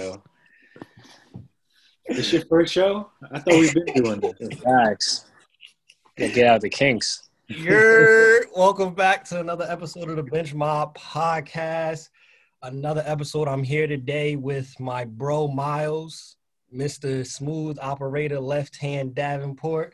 yo. This your first show? I thought we've been doing this. Facts. Get out of the kinks. You're welcome back to another episode of the Bench Mob Podcast. Another episode. I'm here today with my bro Miles, Mr. Smooth Operator, Left Hand Davenport,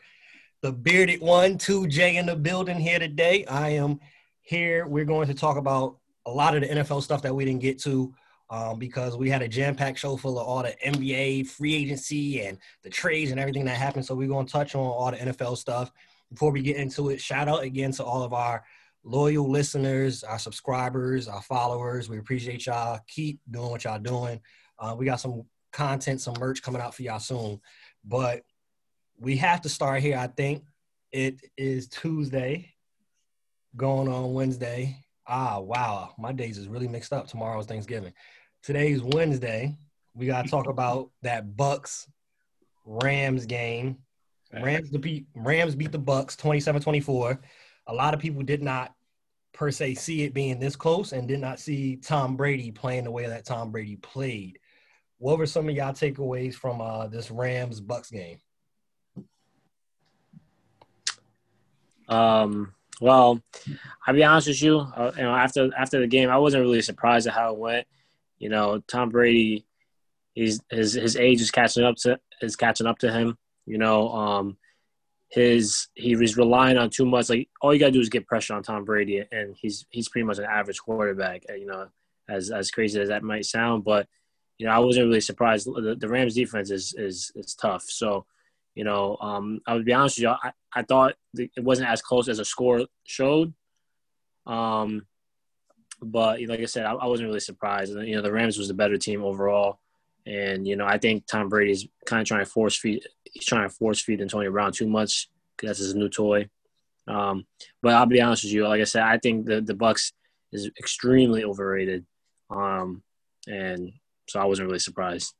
the bearded one, 2J in the building here today. I am here. We're going to talk about a lot of the NFL stuff that we didn't get to um, because we had a jam-packed show full of all the NBA free agency and the trades and everything that happened. So we're going to touch on all the NFL stuff. Before we get into it, shout out again to all of our loyal listeners, our subscribers, our followers. We appreciate y'all. Keep doing what y'all doing. Uh, we got some content, some merch coming out for y'all soon. But we have to start here. I think it is Tuesday, going on Wednesday. Ah, wow. My days is really mixed up. Tomorrow's Thanksgiving. Today's Wednesday. We got to talk about that Bucks Rams game. Rams beat Rams beat the Bucks 27-24. A lot of people did not per se see it being this close and did not see Tom Brady playing the way that Tom Brady played. What were some of y'all takeaways from uh, this Rams Bucks game? Um, well, I'll be honest with you. Uh, you know, after after the game, I wasn't really surprised at how it went. You know, Tom Brady, he's his his age is catching up to is catching up to him. You know, um, his he was relying on too much. Like all you gotta do is get pressure on Tom Brady, and he's he's pretty much an average quarterback. You know, as as crazy as that might sound, but you know, I wasn't really surprised. The, the Rams defense is is is tough. So you know, um, I would be honest with you. I, I thought it wasn't as close as a score showed. Um, but like I said, I, I, wasn't really surprised. You know, the Rams was the better team overall, and you know, I think Tom Brady's kind of trying to force feed. He's trying to force feed Antonio Brown too much because that's his new toy. Um, but I'll be honest with you. Like I said, I think the the Bucks is extremely overrated, um, and so I wasn't really surprised.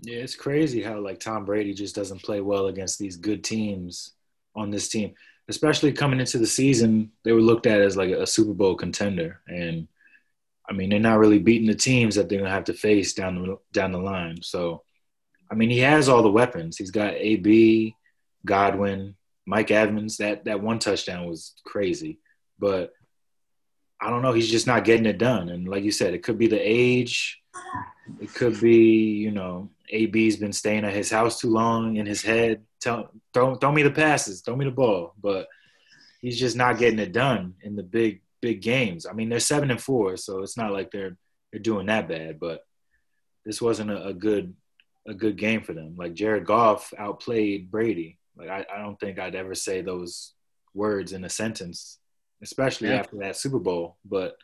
Yeah, it's crazy how like Tom Brady just doesn't play well against these good teams on this team. Especially coming into the season, they were looked at as like a Super Bowl contender, and I mean they're not really beating the teams that they're gonna have to face down the down the line. So, I mean he has all the weapons. He's got AB, Godwin, Mike Evans. That that one touchdown was crazy, but I don't know. He's just not getting it done. And like you said, it could be the age. It could be, you know, AB's been staying at his house too long in his head. Tell, throw, throw me the passes, throw me the ball. But he's just not getting it done in the big, big games. I mean, they're seven and four, so it's not like they're they're doing that bad. But this wasn't a, a good a good game for them. Like Jared Goff outplayed Brady. Like I, I don't think I'd ever say those words in a sentence, especially yeah. after that Super Bowl. But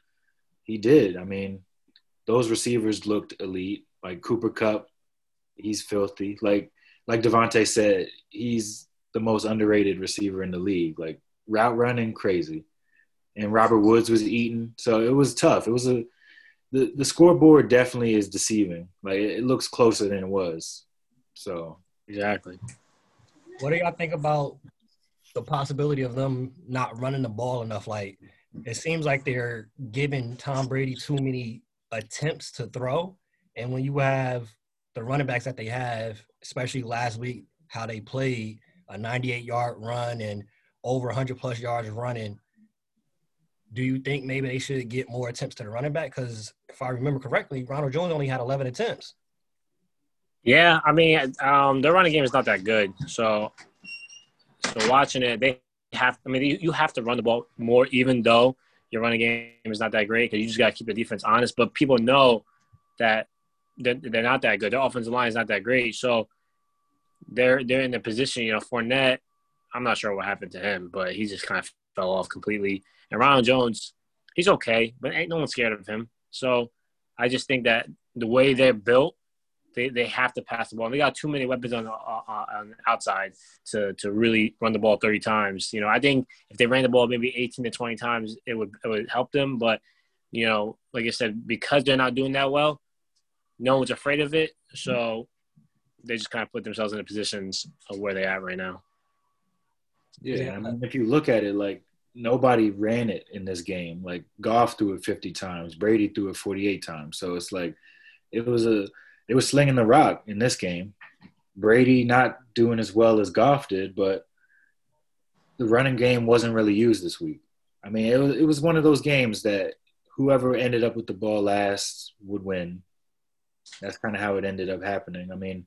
he did. I mean, those receivers looked elite. Like Cooper Kupp, he's filthy. Like like Devontae said, he's the most underrated receiver in the league. Like route running, crazy. And Robert Woods was eating, so it was tough. It was a the the scoreboard definitely is deceiving. Like it looks closer than it was. So exactly. What do y'all think about the possibility of them not running the ball enough? Like it seems like they're giving Tom Brady too many attempts to throw, and when you have the running backs that they have, especially last week, how they played a 98 yard run and over 100 plus yards running. Do you think maybe they should get more attempts to the running back? Because if I remember correctly, Ronald Jones only had 11 attempts. Yeah, I mean, um, their running game is not that good. So, so watching it, they have. I mean, you, you have to run the ball more, even though your running game is not that great, because you just got to keep the defense honest. But people know that they're, they're not that good. Their offensive line is not that great. So they're they're in the position. You know, Fournette. I'm not sure what happened to him, but he just kind of fell off completely. And Ronald Jones, he's okay, but ain't no one scared of him. So I just think that the way they're built, they, they have to pass the ball. And they got too many weapons on the, uh, uh, on the outside to, to really run the ball 30 times. You know, I think if they ran the ball maybe 18 to 20 times, it would it would help them. But you know, like I said, because they're not doing that well, no one's afraid of it. So they just kind of put themselves in the positions of where they at right now. Yeah, I mean, if you look at it, like nobody ran it in this game. Like Goff threw it 50 times, Brady threw it 48 times. So it's like it was a they were slinging the rock in this game. Brady not doing as well as Goff did, but the running game wasn't really used this week. I mean, it was, it was one of those games that whoever ended up with the ball last would win. That's kind of how it ended up happening. I mean,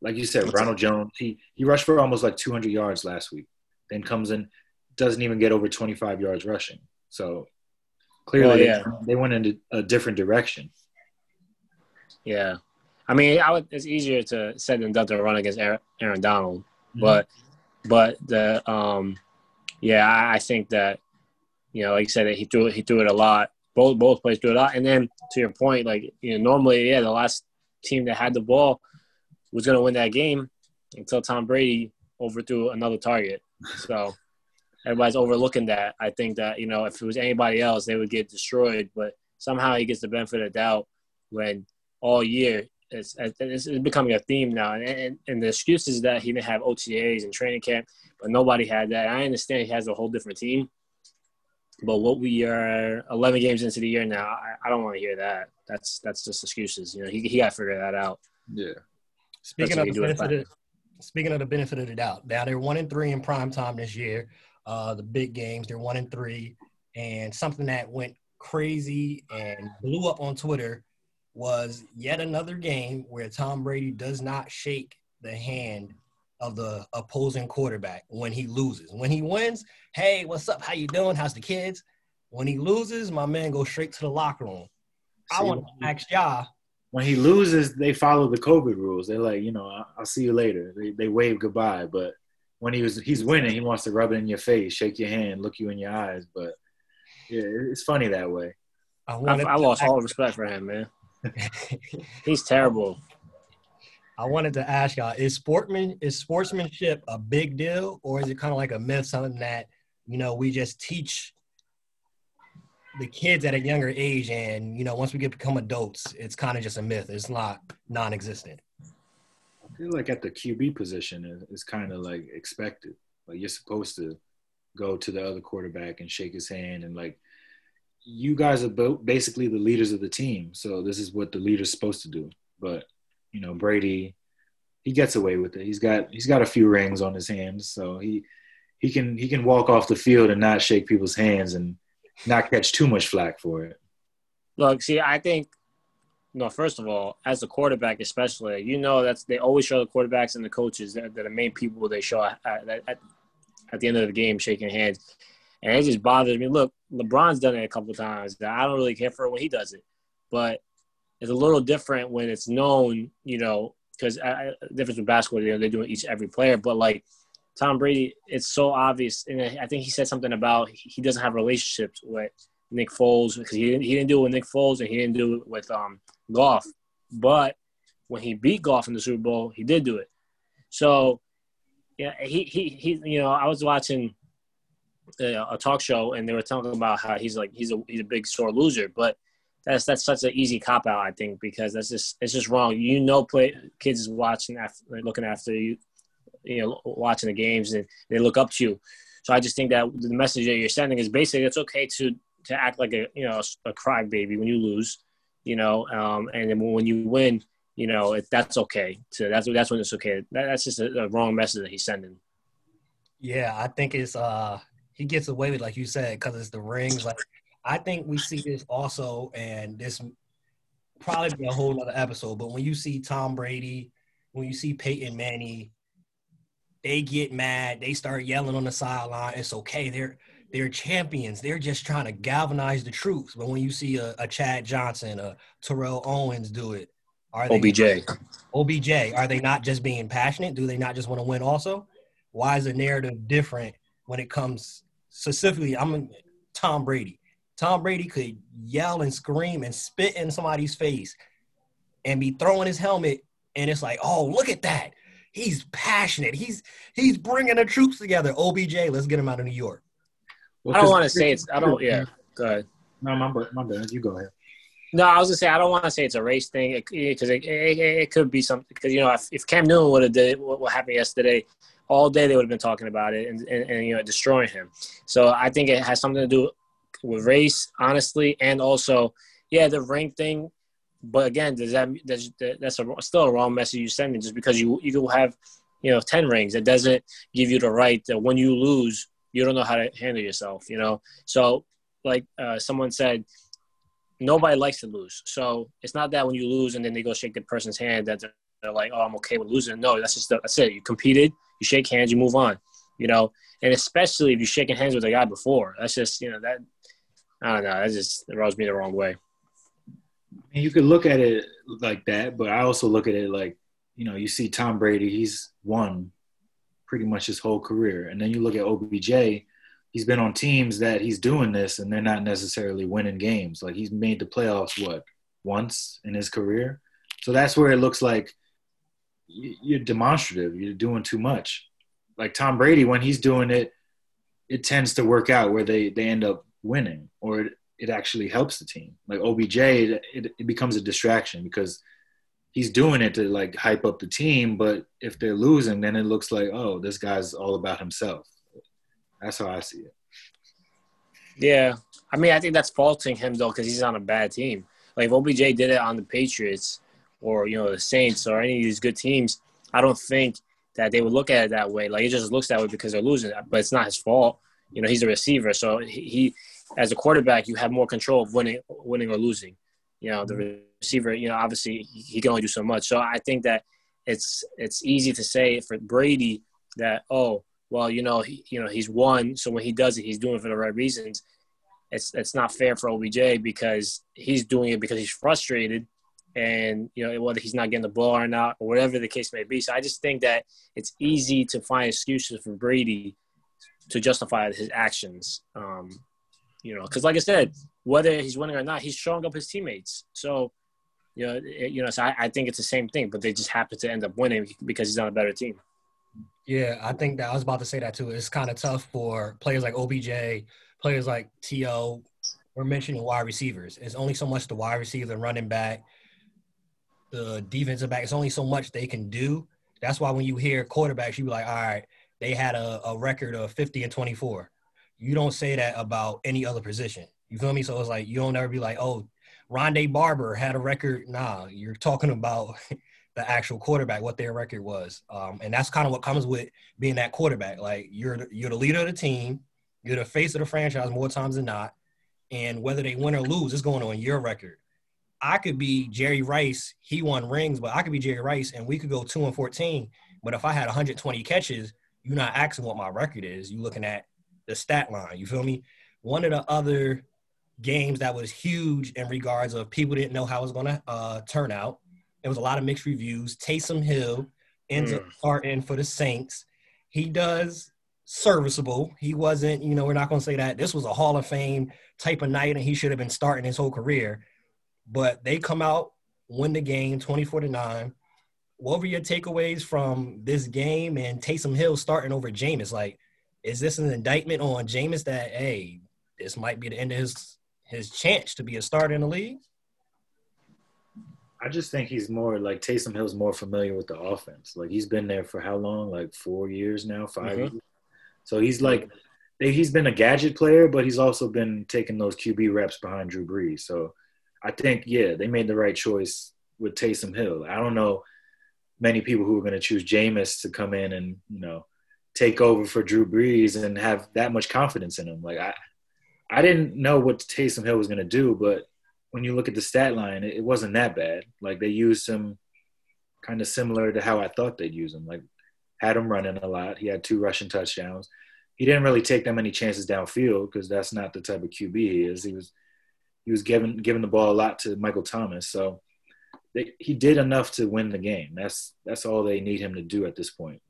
like you said, Ronald Jones, he, he rushed for almost like 200 yards last week, then comes in, doesn't even get over 25 yards rushing. So clearly well, yeah. they, they went in a different direction. Yeah. I mean, I would, it's easier to said than done to run against Aaron, Aaron Donald, mm-hmm. but but the um, yeah, I, I, think that you know, like you said, he threw it, he threw it a lot. Both both players threw it a lot, and then to your point, like you know, normally, yeah, the last team that had the ball was going to win that game until Tom Brady overthrew another target. So everybody's overlooking that. I think that you know, if it was anybody else, they would get destroyed, but somehow he gets the benefit of doubt when all year. It's, it's becoming a theme now, and, and, and the excuse is that he didn't have OTAs and training camp, but nobody had that. I understand he has a whole different team, but what we are 11 games into the year now, I, I don't want to hear that. That's that's just excuses. You know, he he got to figure that out. Yeah. Speaking of the benefit of, speaking of the benefit of the doubt, now they're one and three in prime time this year. Uh, the big games, they're one and three, and something that went crazy and blew up on Twitter was yet another game where Tom Brady does not shake the hand of the opposing quarterback when he loses. When he wins, hey, what's up? How you doing? How's the kids? When he loses, my man goes straight to the locker room. See, I want to ask y'all. When he loses, they follow the COVID rules. They're like, you know, I'll see you later. They, they wave goodbye. But when he was he's winning, he wants to rub it in your face, shake your hand, look you in your eyes. But yeah, it's funny that way. I, I, I lost all respect for him, man. He's terrible. I wanted to ask y'all: Is sportsman is sportsmanship a big deal, or is it kind of like a myth, something that you know we just teach the kids at a younger age, and you know once we get become adults, it's kind of just a myth. It's not non-existent. I feel like at the QB position, it's kind of like expected. Like you're supposed to go to the other quarterback and shake his hand and like you guys are both basically the leaders of the team. So this is what the leader's supposed to do. But you know, Brady, he gets away with it. He's got he's got a few rings on his hands, so he he can he can walk off the field and not shake people's hands and not catch too much flack for it. Look, see, I think no. First of all, as a quarterback, especially, you know that's they always show the quarterbacks and the coaches that, that the main people they show at, at, at the end of the game shaking hands and it just bothers me. Look, LeBron's done it a couple times. I don't really care for it when he does it, but it's a little different when it's known, you know, because difference with basketball, you know, they do it each every player. But like Tom Brady, it's so obvious, and I think he said something about he doesn't have relationships with Nick Foles because he didn't, he didn't do it with Nick Foles and he didn't do it with um. But when he beat Goff in the Super Bowl, he did do it. So yeah, he he he. You know, I was watching a talk show and they were talking about how he's like he's a he's a big sore loser, but that's that's such an easy cop out I think because that's just it's just wrong. You know, play kids is watching after looking after you, you know, watching the games and they look up to you. So I just think that the message that you're sending is basically it's okay to to act like a you know a, a crybaby when you lose, you know, um, and then when you win, you know, it, that's okay. So that's that's when it's okay. That, that's just a, a wrong message that he's sending. Yeah, I think it's uh he gets away with, like you said, because it's the rings. Like I think we see this also, and this probably be a whole other episode. But when you see Tom Brady, when you see Peyton Manning, they get mad. They start yelling on the sideline. It's okay. They're they're champions. They're just trying to galvanize the troops. But when you see a, a Chad Johnson, a Terrell Owens do it, are they OBJ? OBJ. Are they not just being passionate? Do they not just want to win? Also, why is the narrative different when it comes specifically, I'm Tom Brady. Tom Brady could yell and scream and spit in somebody's face and be throwing his helmet, and it's like, oh, look at that. He's passionate. He's he's bringing the troops together. OBJ, let's get him out of New York. Well, I don't want to say it's. I don't. Yeah, go ahead. No, my my bad. You go ahead. No, I was gonna say I don't want to say it's a race thing because it, it, it, it, could be something. Because you know, if, if Cam Newton would have did what, what happened yesterday, all day they would have been talking about it and, and, and, you know destroying him. So I think it has something to do with race, honestly, and also yeah, the ring thing. but again, does that that's that's a, still a wrong message you're sending just because you you have you know ten rings. It doesn't give you the right that when you lose, you don't know how to handle yourself. You know, so like uh, someone said, nobody likes to lose. So it's not that when you lose and then they go shake the person's hand that they're, they're like, oh, I'm okay with losing. No, that's just that's it. You competed, you shake hands, you move on. You know, and especially if you're shaking hands with a guy before, that's just you know that I don't know. That just rubs me the wrong way. You could look at it like that, but I also look at it like, you know, you see Tom Brady, he's won pretty much his whole career. And then you look at OBJ, he's been on teams that he's doing this and they're not necessarily winning games. Like he's made the playoffs what once in his career. So that's where it looks like you're demonstrative. You're doing too much. Like Tom Brady, when he's doing it, it tends to work out where they they end up winning, or it, it actually helps the team. Like OBJ, it, it becomes a distraction because he's doing it to like hype up the team. But if they're losing, then it looks like oh, this guy's all about himself. That's how I see it. Yeah, I mean, I think that's faulting him though because he's on a bad team. Like if OBJ did it on the Patriots or you know the Saints or any of these good teams, I don't think that they would look at it that way. Like it just looks that way because they're losing, but it's not his fault. You know, he's a receiver, so he, as a quarterback, you have more control of winning, winning or losing. You know, the mm-hmm. receiver, you know, obviously he can only do so much. So I think that it's it's easy to say for Brady that oh well, you know, he, you know, he's won. So when he does it, he's doing it for the right reasons. It's it's not fair for OBJ because he's doing it because he's frustrated, and you know whether he's not getting the ball or not, or whatever the case may be. So I just think that it's easy to find excuses for Brady to justify his actions. Um, you know, because like I said, whether he's winning or not, he's showing up his teammates. So you know, it, you know, so I, I think it's the same thing, but they just happen to end up winning because he's on a better team. Yeah, I think that I was about to say that too. It's kind of tough for players like OBJ, players like T.O. We're mentioning wide receivers. It's only so much the wide receiver, running back, the defensive back. It's only so much they can do. That's why when you hear quarterbacks, you be like, all right, they had a, a record of 50 and 24. You don't say that about any other position. You feel me? So it's like you don't ever be like, oh, Rondé Barber had a record. Nah, you're talking about the actual quarterback, what their record was. Um, and that's kind of what comes with being that quarterback. Like you're the, you're the leader of the team, you're the face of the franchise more times than not, and whether they win or lose, it's going on your record. I could be Jerry Rice. He won rings, but I could be Jerry Rice, and we could go two and fourteen. But if I had 120 catches, you're not asking what my record is. You're looking at the stat line. You feel me? One of the other games that was huge in regards of people didn't know how it was going to uh, turn out there was a lot of mixed reviews. Taysom Hill ends mm. up starting for the Saints. He does serviceable. He wasn't, you know, we're not going to say that this was a Hall of Fame type of night and he should have been starting his whole career. But they come out, win the game 24 to 9. What were your takeaways from this game and Taysom Hill starting over Jameis? Like, is this an indictment on Jameis that, hey, this might be the end of his his chance to be a starter in the league? I just think he's more like Taysom Hill's more familiar with the offense. Like he's been there for how long? Like four years now, 5 mm-hmm. years. So he's like he's been a gadget player, but he's also been taking those QB reps behind Drew Brees. So I think yeah, they made the right choice with Taysom Hill. I don't know many people who are going to choose Jameis to come in and you know take over for Drew Brees and have that much confidence in him. Like I, I didn't know what Taysom Hill was going to do, but when you look at the stat line, it, it wasn't that bad. Like they used him kind of similar to how I thought they'd use him. Like had him running a lot. He had two rushing touchdowns. He didn't really take that many chances downfield because that's not the type of QB he is. He was he was giving giving the ball a lot to Michael Thomas. So they, he did enough to win the game. That's that's all they need him to do at this point.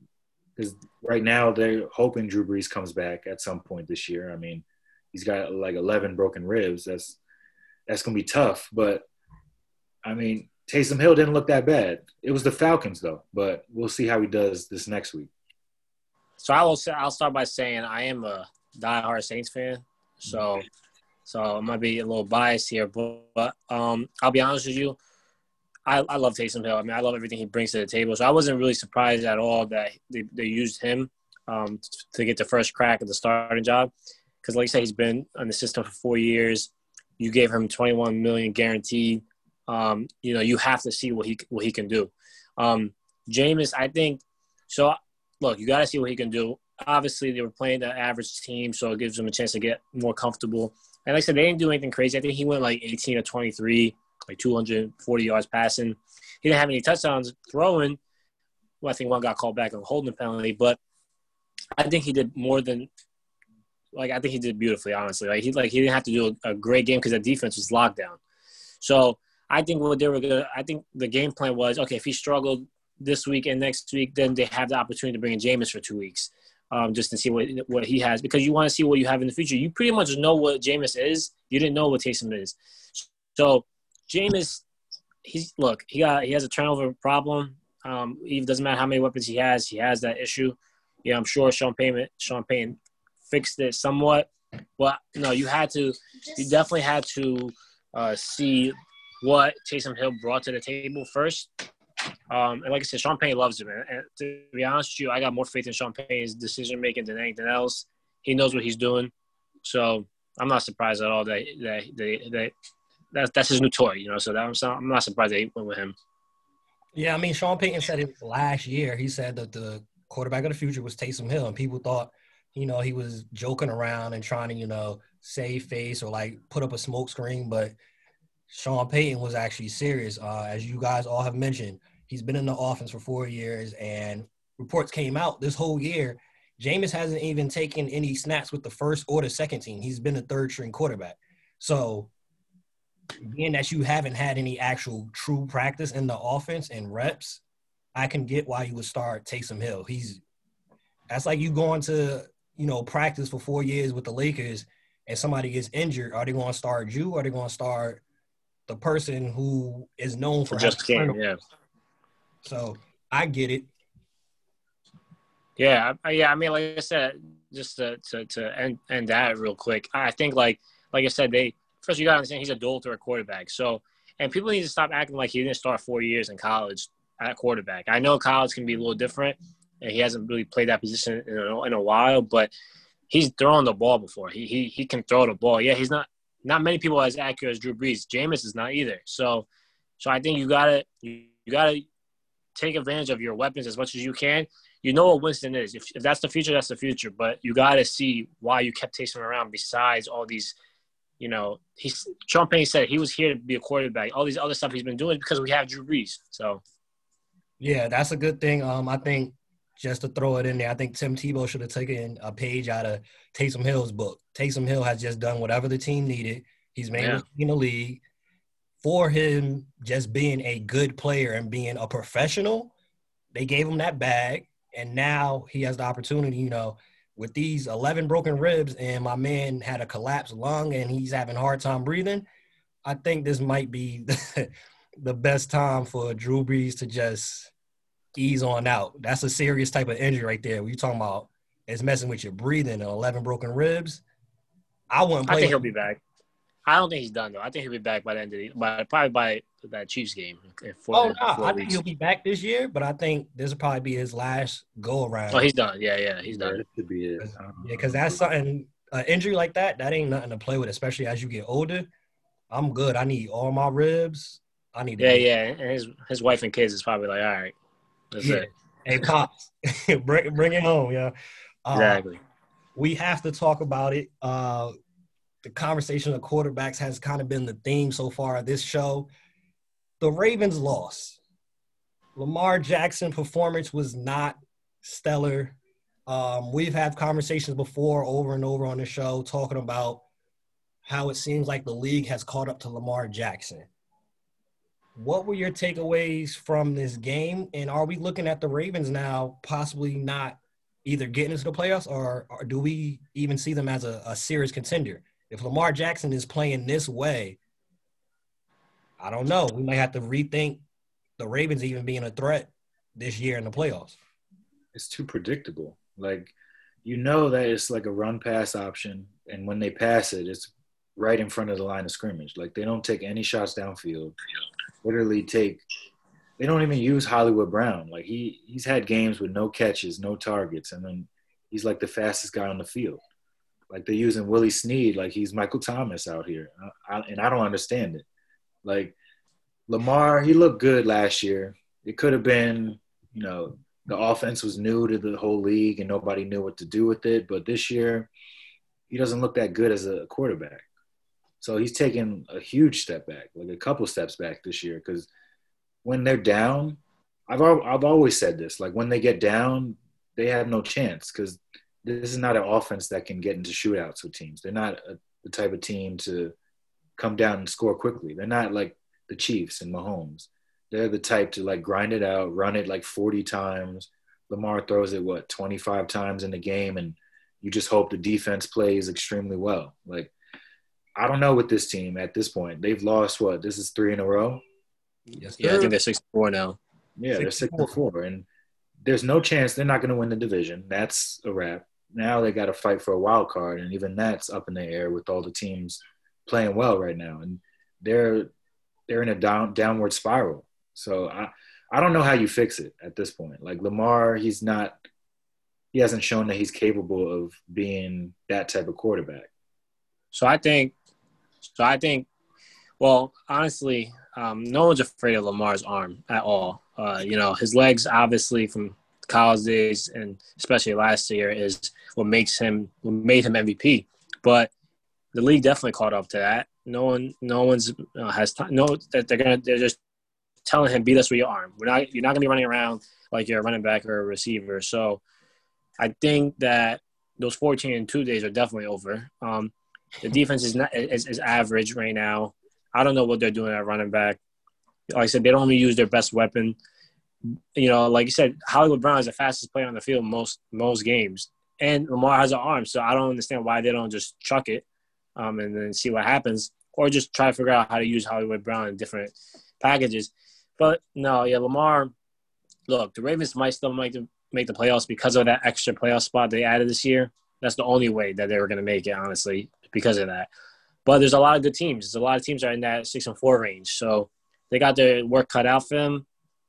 Because right now they're hoping Drew Brees comes back at some point this year. I mean, he's got like 11 broken ribs. That's that's going to be tough. But I mean, Taysom Hill didn't look that bad. It was the Falcons though, but we'll see how he does this next week. So I will say, I'll start by saying I am a diehard Saints fan. So, so I might be a little biased here, but, but um, I'll be honest with you. I, I love Taysom Hill. I mean, I love everything he brings to the table. So I wasn't really surprised at all that they, they used him um, to get the first crack at the starting job. Because, like I said, he's been on the system for four years. You gave him 21 million guaranteed. um, you know, you have to see what he what he can do. Um, Jameis, I think so. Look, you got to see what he can do. Obviously, they were playing the average team, so it gives him a chance to get more comfortable. And like I said, they didn't do anything crazy. I think he went like 18 to 23, like 240 yards passing. He didn't have any touchdowns throwing. Well, I think one got called back on holding penalty, but I think he did more than like I think he did beautifully. Honestly, like he like he didn't have to do a, a great game because the defense was locked down. So I think what they were gonna. I think the game plan was okay. If he struggled this week and next week, then they have the opportunity to bring in Jameis for two weeks, um, just to see what what he has because you want to see what you have in the future. You pretty much know what Jameis is. You didn't know what Taysom is. So Jameis, he's look. He got he has a turnover problem. Um, it doesn't matter how many weapons he has. He has that issue. Yeah, I'm sure Sean Payne Sean Payne fixed it somewhat. But no, you had to. You definitely had to uh, see what Taysom Hill brought to the table first. Um, and like I said, Sean Payne loves him. And to be honest with you, I got more faith in Sean Payne's decision making than anything else. He knows what he's doing, so I'm not surprised at all that that that, that that's that's his new toy. You know, so that I'm, I'm not surprised they went with him. Yeah, I mean, Sean Payton said it last year. He said that the quarterback of the future was Taysom Hill, and people thought, you know, he was joking around and trying to, you know, save face or like put up a smoke screen. But Sean Payton was actually serious. Uh, as you guys all have mentioned, he's been in the offense for four years, and reports came out this whole year. Jameis hasn't even taken any snaps with the first or the second team. He's been a third string quarterback. So, being that you haven't had any actual true practice in the offense and reps, I can get why you would start Taysom Hill. He's that's like you going to you know practice for four years with the Lakers and somebody gets injured. Are they going to start you? Or are they going to start the person who is known for just game, yeah. So I get it. Yeah, yeah. I mean, like I said, just to to, to end, end that real quick. I think like like I said, they first you got to understand he's a dual threat quarterback. So and people need to stop acting like he didn't start four years in college at quarterback. I know college can be a little different, and he hasn't really played that position in a, in a while, but he's thrown the ball before. He he he can throw the ball. Yeah, he's not not many people as accurate as Drew Brees. Jameis is not either. So, so I think you gotta you, you gotta take advantage of your weapons as much as you can. You know what Winston is. If, if that's the future, that's the future. But you gotta see why you kept chasing around. Besides all these, you know, he's Sean Payne said he was here to be a quarterback. All these other stuff he's been doing because we have Drew Brees. So, yeah, that's a good thing. Um, I think just to throw it in there, I think Tim Tebow should have taken a page out of Taysom Hill's book. Taysom Hill has just done whatever the team needed. He's made yeah. in the league for him just being a good player and being a professional. They gave him that bag, and now he has the opportunity. You know, with these 11 broken ribs, and my man had a collapsed lung, and he's having a hard time breathing. I think this might be the best time for Drew Brees to just ease on out. That's a serious type of injury right there. We're talking about it's messing with your breathing and 11 broken ribs. I wouldn't. I think he'll be back. I don't think he's done though. I think he'll be back by the end of the by probably by that Chiefs game. Four, oh no, I think he'll be back this year, but I think this will probably be his last go around. Oh, he's done. Yeah, yeah, he's done. It could be it. Yeah, because that's something. An injury like that, that ain't nothing to play with, especially as you get older. I'm good. I need all my ribs. I need. Yeah, yeah. And his his wife and kids is probably like, all right, that's yeah. it. Hey, pops, bring bring it home, yeah. Uh, exactly. We have to talk about it. Uh, the conversation of quarterbacks has kind of been the theme so far of this show. The Ravens lost. Lamar Jackson performance was not stellar. Um, we've had conversations before over and over on the show talking about how it seems like the league has caught up to Lamar Jackson. What were your takeaways from this game? And are we looking at the Ravens now possibly not either getting into the playoffs or, or do we even see them as a, a serious contender? If Lamar Jackson is playing this way, I don't know. We might have to rethink the Ravens even being a threat this year in the playoffs. It's too predictable. Like you know that it's like a run pass option, and when they pass it, it's right in front of the line of scrimmage. Like they don't take any shots downfield. Literally take. They don't even use Hollywood Brown. Like he he's had games with no catches, no targets, and then he's like the fastest guy on the field. Like they're using Willie Snead like he's Michael Thomas out here, I, I, and I don't understand it. Like Lamar, he looked good last year. It could have been, you know, the offense was new to the whole league and nobody knew what to do with it. But this year, he doesn't look that good as a quarterback. So he's taken a huge step back, like a couple steps back this year. Because when they're down, I've I've always said this, like when they get down, they have no chance because this is not an offense that can get into shootouts with teams. They're not a, the type of team to come down and score quickly. They're not like the Chiefs and Mahomes. They're the type to like grind it out, run it like 40 times. Lamar throws it what 25 times in the game, and you just hope the defense plays extremely well. Like I don't know with this team at this point. They've lost what? This is three in a row. Yes, yeah, I think they're six four now. Yeah, they they're six and four, and there's no chance they're not going to win the division. That's a wrap. Now they got to fight for a wild card, and even that's up in the air with all the teams playing well right now, and they're they're in a down downward spiral. So I I don't know how you fix it at this point. Like Lamar, he's not he hasn't shown that he's capable of being that type of quarterback. So I think so I think well, honestly, um, no one's afraid of Lamar's arm at all. Uh, you know, his legs obviously from college days and especially last year is what makes him what made him MVP. But the league definitely caught up to that. No one, no one's uh, has time. No, that they're gonna they're just telling him beat us with your arm. We're not you're not gonna be running around like you're a running back or a receiver. So I think that those 14 and two days are definitely over. Um, the defense is not is, is average right now. I don't know what they're doing at running back. Like I said, they don't only use their best weapon. You know, like you said, Hollywood Brown is the fastest player on the field most most games, and Lamar has an arm. So I don't understand why they don't just chuck it um, and then see what happens, or just try to figure out how to use Hollywood Brown in different packages. But no, yeah, Lamar. Look, the Ravens might still make the make the playoffs because of that extra playoff spot they added this year. That's the only way that they were going to make it, honestly, because of that. But there's a lot of good teams. There's a lot of teams are in that six and four range, so they got their work cut out for them.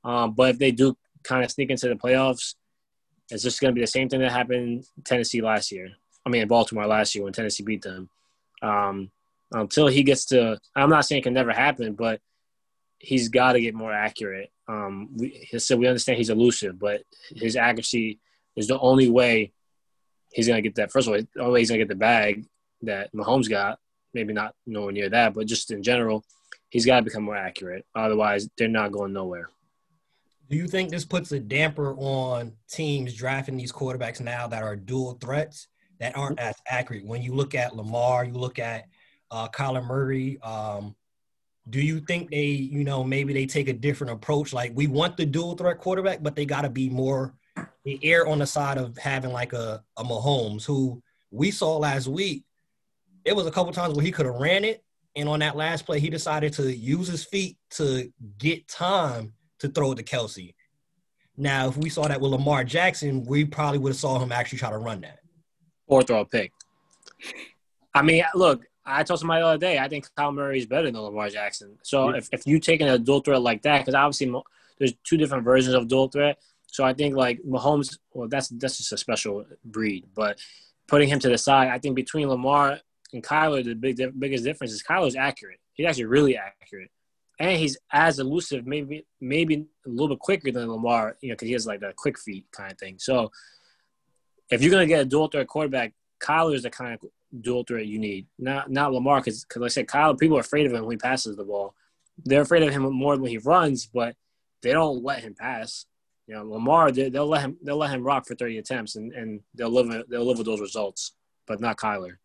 Um, but if they do kind of sneak into the playoffs, it's just going to be the same thing that happened in Tennessee last year. I mean, Baltimore last year when Tennessee beat them. Um, until he gets to, I'm not saying it can never happen, but he's got to get more accurate. Um, we, said we understand he's elusive, but his accuracy is the only way he's gonna get that. First of all, the only way he's gonna get the bag that Mahomes got. Maybe not nowhere near that, but just in general, he's got to become more accurate. Otherwise, they're not going nowhere. Do you think this puts a damper on teams drafting these quarterbacks now that are dual threats that aren't as accurate? When you look at Lamar, you look at uh, Kyler Murray. Um, do you think they, you know, maybe they take a different approach? Like we want the dual threat quarterback, but they got to be more the air on the side of having like a, a Mahomes who we saw last week. It was a couple times where he could have ran it, and on that last play, he decided to use his feet to get time to throw it to Kelce. Now, if we saw that with Lamar Jackson, we probably would have saw him actually try to run that or throw a pick. I mean, look, I told somebody the other day, I think Kyle Murray is better than Lamar Jackson. So yeah. if, if you taking a dual threat like that, because obviously there's two different versions of dual threat. So I think like Mahomes, well, that's that's just a special breed. But putting him to the side, I think between Lamar and Kyler, the big biggest difference is Kyler's accurate. He's actually really accurate, and he's as elusive, maybe maybe a little bit quicker than Lamar. You know, because he has like a quick feet kind of thing. So if you're gonna get a dual threat quarterback, Kyler is the kind of dual threat you need. Not not Lamar, because because like I said, Kyle, people are afraid of him when he passes the ball. They're afraid of him more when he runs, but they don't let him pass. You know, Lamar, they, will let him they'll let him rock for 30 attempts, and, and they'll live they'll live with those results, but not Kyler.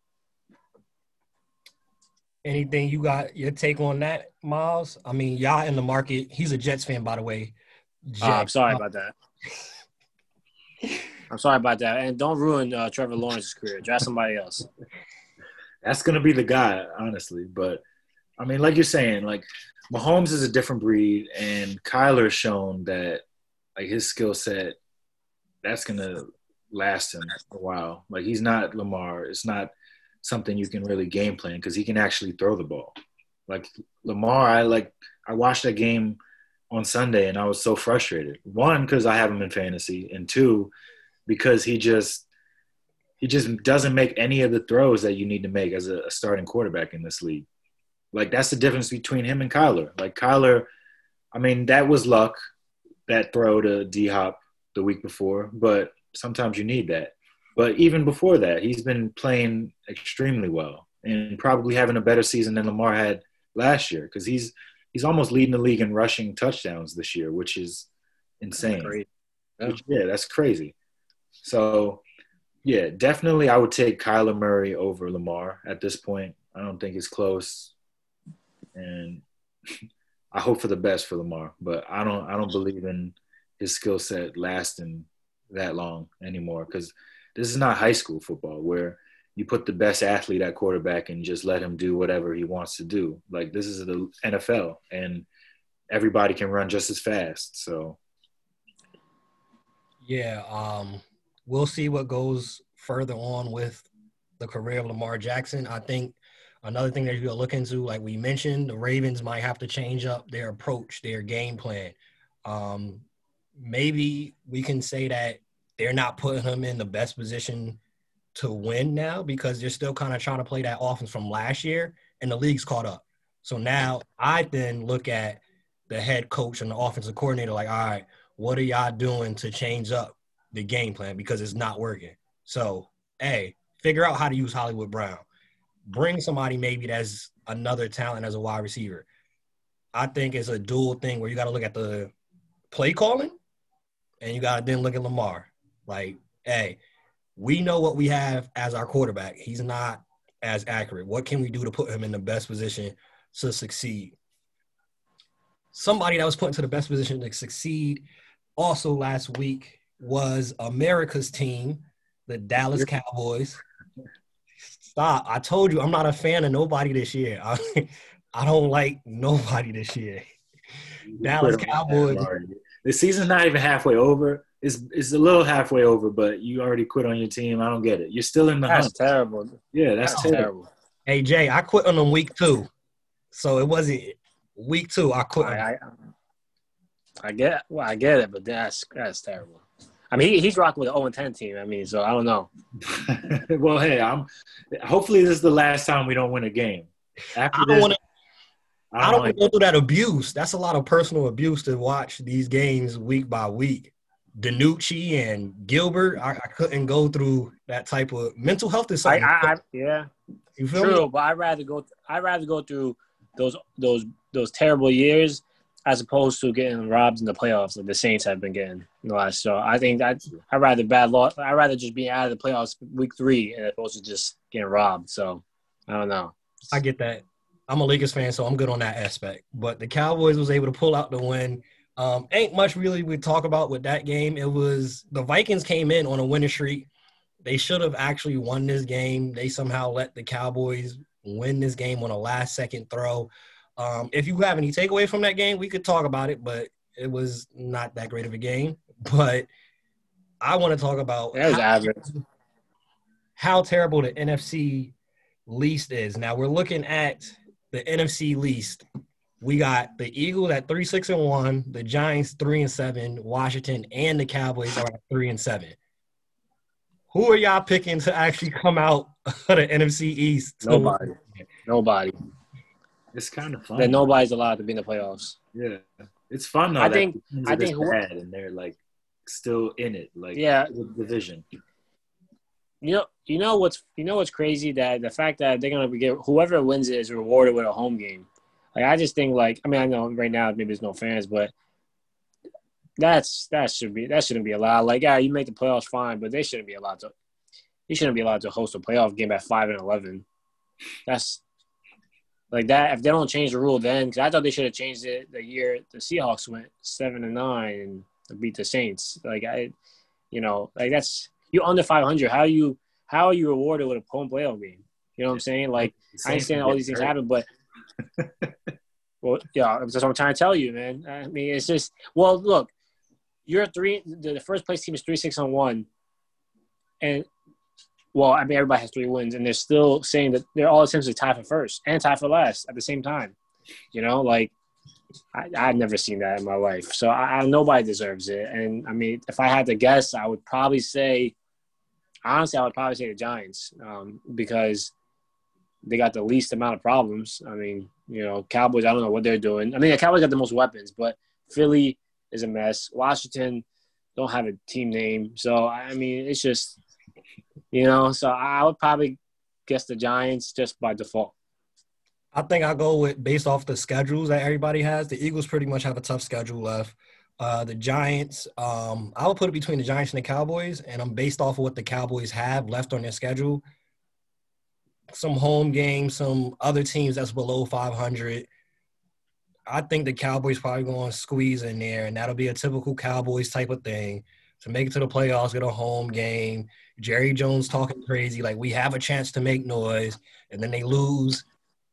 Anything you got your take on that, Miles? I mean, y'all in the market. He's a Jets fan, by the way. Uh, I'm sorry about that. I'm sorry about that, and don't ruin uh, Trevor Lawrence's career. Draft somebody else. That's gonna be the guy, honestly. But I mean, like you're saying, like Mahomes is a different breed, and Kyler's shown that like his skill set that's gonna last him a while. Like he's not Lamar. It's not something you can really game plan because he can actually throw the ball. Like Lamar, I like I watched that game on Sunday and I was so frustrated. One, because I have him in fantasy, and two, because he just he just doesn't make any of the throws that you need to make as a, starting quarterback in this league. Like that's the difference between him and Kyler. Like Kyler I mean, that was luck, that throw to D Hop the week before, but sometimes you need that. But even before that, he's been playing extremely well and probably having a better season than Lamar had last year because he's he's almost leading the league in rushing touchdowns this year, which is insane. That's yeah. Which, yeah, that's crazy. So, yeah, definitely, I would take Kyler Murray over Lamar at this point. I don't think it's close, and I hope for the best for Lamar, but I don't. I don't believe in his skill set lasting that long anymore because this is not high school football where you put the best athlete at quarterback and just let him do whatever he wants to do. Like this is the NFL and everybody can run just as fast. So yeah, um, we'll see what goes further on with the career of Lamar Jackson. I think another thing that you'll look into, like we mentioned, the Ravens might have to change up their approach, their game plan. Um, maybe we can say that they're not putting him in the best position to win now because they're still kind of trying to play that offense from last year and the league's caught up. So now I then look at the head coach and the offensive coordinator like, all right, what are y'all doing to change up the game plan because it's not working? So, hey, figure out how to use Hollywood Brown. Bring somebody maybe that's another talent as a wide receiver. I think it's a dual thing where you got to look at the play calling and you got to then look at Lamar. Like, hey, we know what we have as our quarterback. He's not as accurate. What can we do to put him in the best position to succeed? Somebody that was put into the best position to succeed also last week was America's team, the Dallas Cowboys. Stop. I told you I'm not a fan of nobody this year. I, I don't like nobody this year. Dallas Cowboys. The season's not even halfway over it's it's a little halfway over, but you already quit on your team. I don't get it. You're still in the That's hunt. terrible. Yeah, that's, that's terrible. terrible. Hey Jay, I quit on them week two, so it wasn't week two. I quit. I, I, I get well, I get it, but that's that's terrible. I mean, he, he's rocking with an 0 10 team. I mean, so I don't know. well, hey, I'm. Hopefully, this is the last time we don't win a game. After I don't want to. I don't want to go through that abuse. That's a lot of personal abuse to watch these games week by week. DiNucci and Gilbert, I, I, couldn't go through that type of mental health is something. I, I, yeah, you feel true, me? but I'd rather go. I'd rather go through those those those terrible years as opposed to getting robbed in the playoffs like the Saints have been getting in the last. So I think that I'd rather bad loss. I'd rather just be out of the playoffs week three as opposed to just getting robbed. So I don't know. I get that. I'm a Lakers fan, so I'm good on that aspect. But the Cowboys was able to pull out the win um, ain't much really we talk about with that game. It was the Vikings came in on a winning streak. They should have actually won this game. They somehow let the Cowboys win this game on a last second throw. Um, if you have any takeaway from that game, we could talk about it, but it was not that great of a game. But I want to talk about how, how terrible the NFC least is. Now we're looking at the NFC least we got the Eagles at three, six, and one, the Giants three and seven, Washington and the Cowboys are at three and seven. Who are y'all picking to actually come out of the NFC East? Nobody. Nobody. It's kind of fun. That nobody's allowed to be in the playoffs. Yeah, it's fun though. I think. I think who, bad and they're like still in it. Like yeah, division. You know, you know what's you know what's crazy that the fact that they're gonna get whoever wins it is rewarded with a home game. Like I just think like I mean I know right now maybe there's no fans, but that's that should be that shouldn't be allowed. Like yeah, you make the playoffs fine, but they shouldn't be allowed to. You shouldn't be allowed to host a playoff game at five and eleven. That's like that. If they don't change the rule then, because I thought they should have changed it the year the Seahawks went seven and nine and beat the Saints. Like I, you know, like that's you under five hundred. How you how are you rewarded with a home playoff game? You know what I'm saying? Like I understand all these things happen, but well, yeah, that's what I'm trying to tell you, man. I mean, it's just well, look, you're three. The first place team is three six on one, and well, I mean, everybody has three wins, and they're still saying that they're all essentially tied for first and tied for last at the same time. You know, like I, I've never seen that in my life. So I, I, nobody deserves it. And I mean, if I had to guess, I would probably say, honestly, I would probably say the Giants um, because they got the least amount of problems. I mean, you know, Cowboys. I don't know what they're doing. I mean, the Cowboys got the most weapons, but Philly is a mess. Washington don't have a team name, so I mean, it's just you know. So I would probably guess the Giants just by default. I think I go with based off the schedules that everybody has. The Eagles pretty much have a tough schedule left. Uh, the Giants, um, I would put it between the Giants and the Cowboys, and I'm based off of what the Cowboys have left on their schedule. Some home games, some other teams that's below 500. I think the Cowboys probably going to squeeze in there, and that'll be a typical Cowboys type of thing to make it to the playoffs, get a home game. Jerry Jones talking crazy, like we have a chance to make noise, and then they lose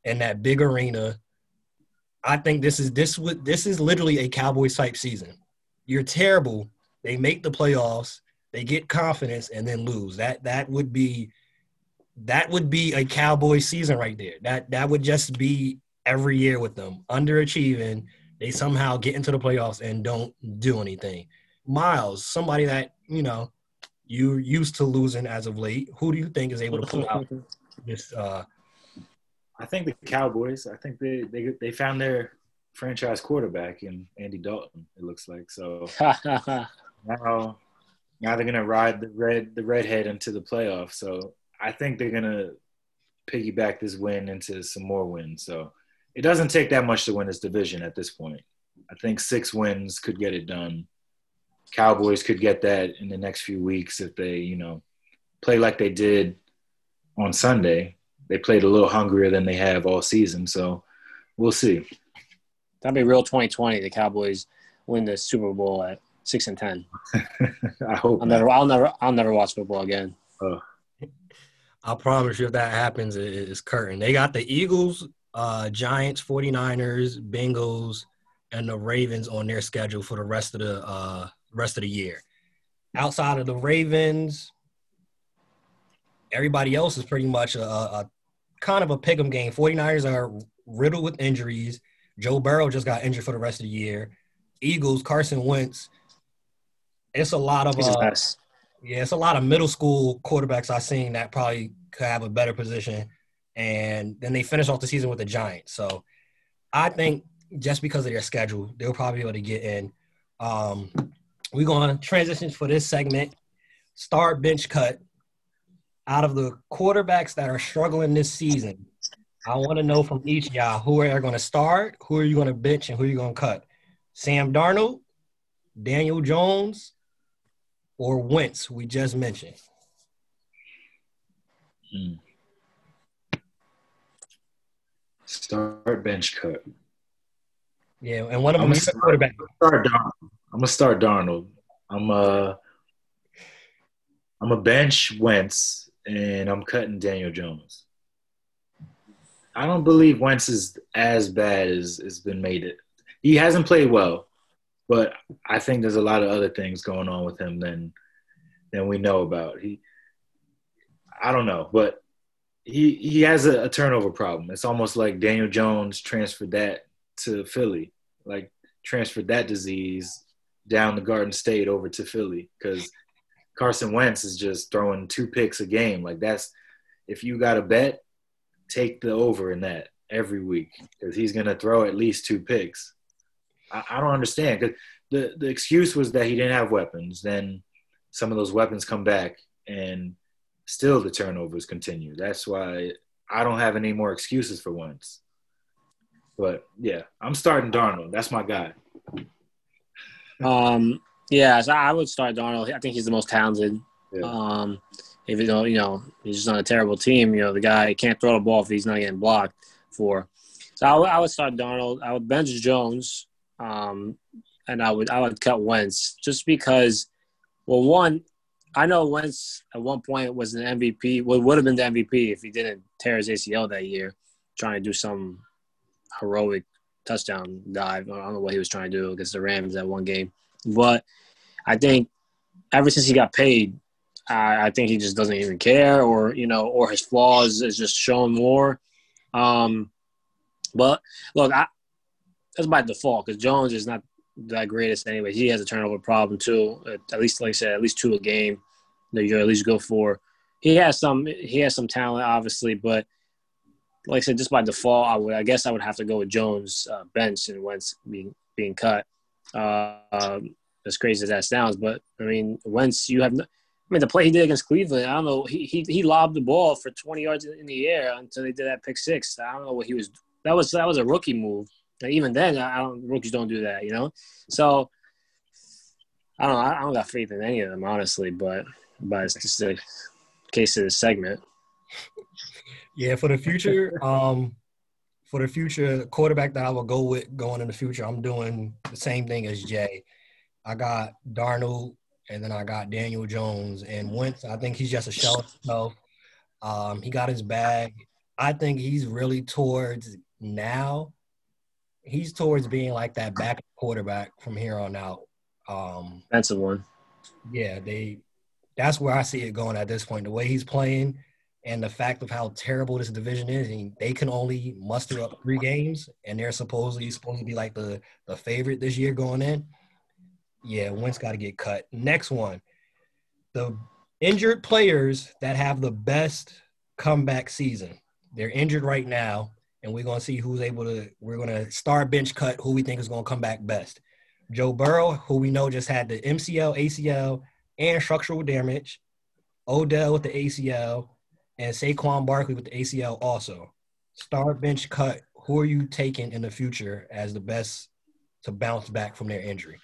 in that big arena I think this is this would this is literally a Cowboys type season. You're terrible. They make the playoffs, they get confidence, and then lose. That that would be that would be a Cowboy season right there. That that would just be every year with them underachieving. They somehow get into the playoffs and don't do anything. Miles, somebody that you know you used to losing as of late. Who do you think is able to pull out this uh, I think the Cowboys. I think they they they found their franchise quarterback in Andy Dalton. It looks like so. now, now they're gonna ride the red the redhead into the playoffs. So I think they're gonna piggyback this win into some more wins. So it doesn't take that much to win this division at this point. I think six wins could get it done. Cowboys could get that in the next few weeks if they, you know, play like they did on Sunday they played a little hungrier than they have all season. So we'll see. That'd be real 2020. The Cowboys win the Super Bowl at six and ten. I hope. I'll never, I'll never, I'll never watch football again. Uh, I promise you, if that happens, it's curtain. They got the Eagles, uh, Giants, 49ers, Bengals, and the Ravens on their schedule for the rest of the uh, rest of the year. Outside of the Ravens, everybody else is pretty much a, a kind of a pick'em game. 49ers are riddled with injuries. Joe Burrow just got injured for the rest of the year. Eagles, Carson Wentz. It's a lot of uh, yeah, it's a lot of middle school quarterbacks I've seen that probably could have a better position. And then they finish off the season with the Giants. So I think just because of their schedule, they'll probably be able to get in. Um, we're going to transition for this segment. Start bench cut out of the quarterbacks that are struggling this season, I want to know from each y'all who are going to start, who are you going to bench, and who are you going to cut? Sam Darnold, Daniel Jones, or Wentz, we just mentioned. Hmm. Start bench cut. Yeah, and one of them is quarterback. Start Darnold. I'm gonna start Darnold. I'm a I'm a bench Wentz and I'm cutting Daniel Jones. I don't believe Wentz is as bad as it's been made it. He hasn't played well, but I think there's a lot of other things going on with him than than we know about. He, I don't know, but he he has a, a turnover problem. It's almost like Daniel Jones transferred that to Philly, like transferred that disease down the Garden State over to Philly because Carson Wentz is just throwing two picks a game. Like that's if you got a bet, take the over in that every week because he's gonna throw at least two picks. I, I don't understand because the the excuse was that he didn't have weapons. Then some of those weapons come back and still the turnovers continue. That's why I don't have any more excuses for Wentz. But yeah, I'm starting Darnold. That's my guy. Um, yeah, so I would start Darnold. I think he's the most talented. Yeah. Um, if you know, you know, he's just on a terrible team. You know, the guy can't throw the ball if he's not getting blocked for. So I, w- I would start Darnold. I would bench Jones, um, and I would I would cut Wentz just because. Well, one, I know Wentz at one point was an MVP. Well, would have been the MVP if he didn't tear his ACL that year, trying to do some heroic touchdown dive. I don't know what he was trying to do against the Rams that one game, but I think ever since he got paid, I, I think he just doesn't even care, or you know, or his flaws is just shown more. Um, but look, I, that's by default because Jones is not that greatest anyway. He has a turnover problem too. At least, like I said, at least two a game that you at least go for. He has some. He has some talent, obviously, but like I said, just by default, I would I guess I would have to go with Jones uh, bench and Wentz being being cut. Uh, um, as crazy as that sounds, but I mean, Wentz, you have. No, I mean, the play he did against Cleveland, I don't know. He he he lobbed the ball for 20 yards in the air until they did that pick six. I don't know what he was. That was that was a rookie move. Even then, I don't. Rookies don't do that, you know. So I don't know. I don't got faith in any of them, honestly. But but it's just a case of the segment. Yeah, for the future, um, for the future quarterback that I will go with going in the future, I'm doing the same thing as Jay. I got Darnold, and then I got Daniel Jones and Wentz. I think he's just a shell of himself. Um, he got his bag. I think he's really towards now. He's towards being like that back quarterback from here on out. Um, That's the one. Yeah, they. That's where I see it going at this point. The way he's playing, and the fact of how terrible this division is, and they can only muster up three games, and they're supposedly supposed to be like the the favorite this year going in. Yeah, Wentz got to get cut. Next one, the injured players that have the best comeback season. They're injured right now, and we're gonna see who's able to. We're gonna start bench cut who we think is gonna come back best. Joe Burrow, who we know just had the MCL, ACL, and structural damage. Odell with the ACL, and Saquon Barkley with the ACL also. Star bench cut. Who are you taking in the future as the best to bounce back from their injury?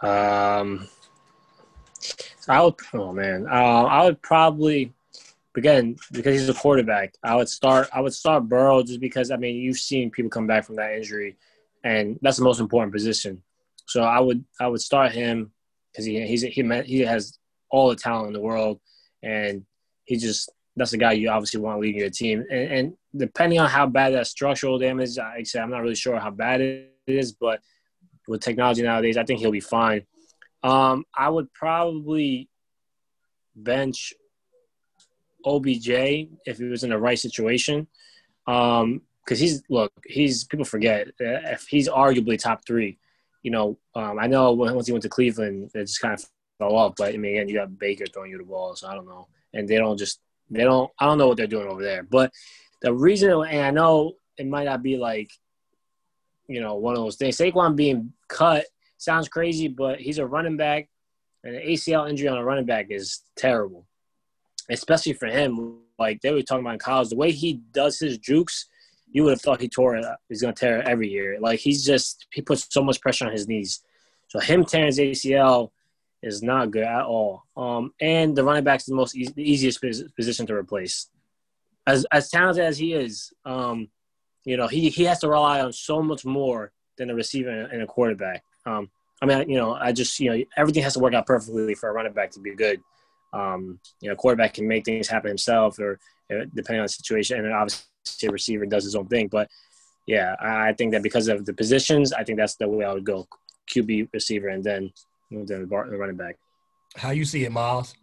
Um, I would. Oh man, uh, I would probably again because he's a quarterback. I would start. I would start Burrow just because I mean you've seen people come back from that injury, and that's the most important position. So I would I would start him because he he's he he has all the talent in the world, and he just that's the guy you obviously want leading your team. And, and depending on how bad that structural damage, I say I'm not really sure how bad it is, but with technology nowadays, I think he'll be fine. Um, I would probably bench OBJ if he was in the right situation. Um, because he's look, he's people forget if he's arguably top three. You know, um, I know once he went to Cleveland, it just kind of fell off. But I mean, again, you got Baker throwing you the ball, so I don't know. And they don't just they don't. I don't know what they're doing over there. But the reason, and I know it might not be like, you know, one of those things. Saquon being cut sounds crazy, but he's a running back, and an ACL injury on a running back is terrible, especially for him. Like they were talking about in college, the way he does his jukes, you would have thought he tore it. He's gonna tear it every year. Like he's just he puts so much pressure on his knees. So him tearing his ACL is not good at all. Um, and the running back is the most e- easiest position to replace. As as talented as he is, um, you know, he he has to rely on so much more than a receiver and a quarterback. Um, I mean, you know, I just you know everything has to work out perfectly for a running back to be good. Um, you know, quarterback can make things happen himself, or uh, depending on the situation, and obviously a receiver does his own thing. But yeah, I think that because of the positions, I think that's the way I would go: QB, receiver, and then the running back. How you see it, Miles?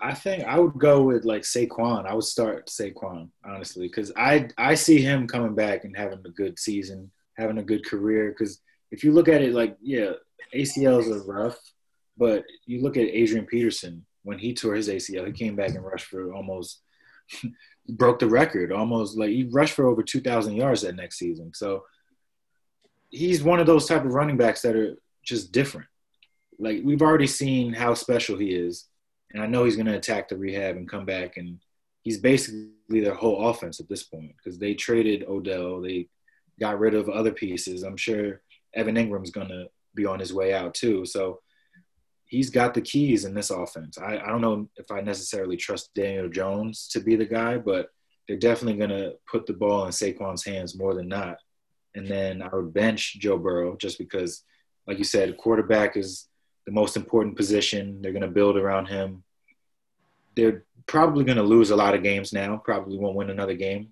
I think I would go with like Saquon. I would start Saquon honestly because I I see him coming back and having a good season, having a good career. Because if you look at it, like yeah, ACLs are rough, but you look at Adrian Peterson when he tore his ACL, he came back and rushed for almost broke the record, almost like he rushed for over two thousand yards that next season. So he's one of those type of running backs that are just different. Like we've already seen how special he is, and I know he's going to attack the rehab and come back, and he's basically their whole offense at this point because they traded Odell, they got rid of other pieces. I'm sure Evan Engram's going to be on his way out too, so he's got the keys in this offense. I, I don't know if I necessarily trust Daniel Jones to be the guy, but they're definitely going to put the ball in Saquon's hands more than not. And then I would bench Joe Burrow just because – like you said, quarterback is the most important position. They're going to build around him. They're probably going to lose a lot of games now, probably won't win another game.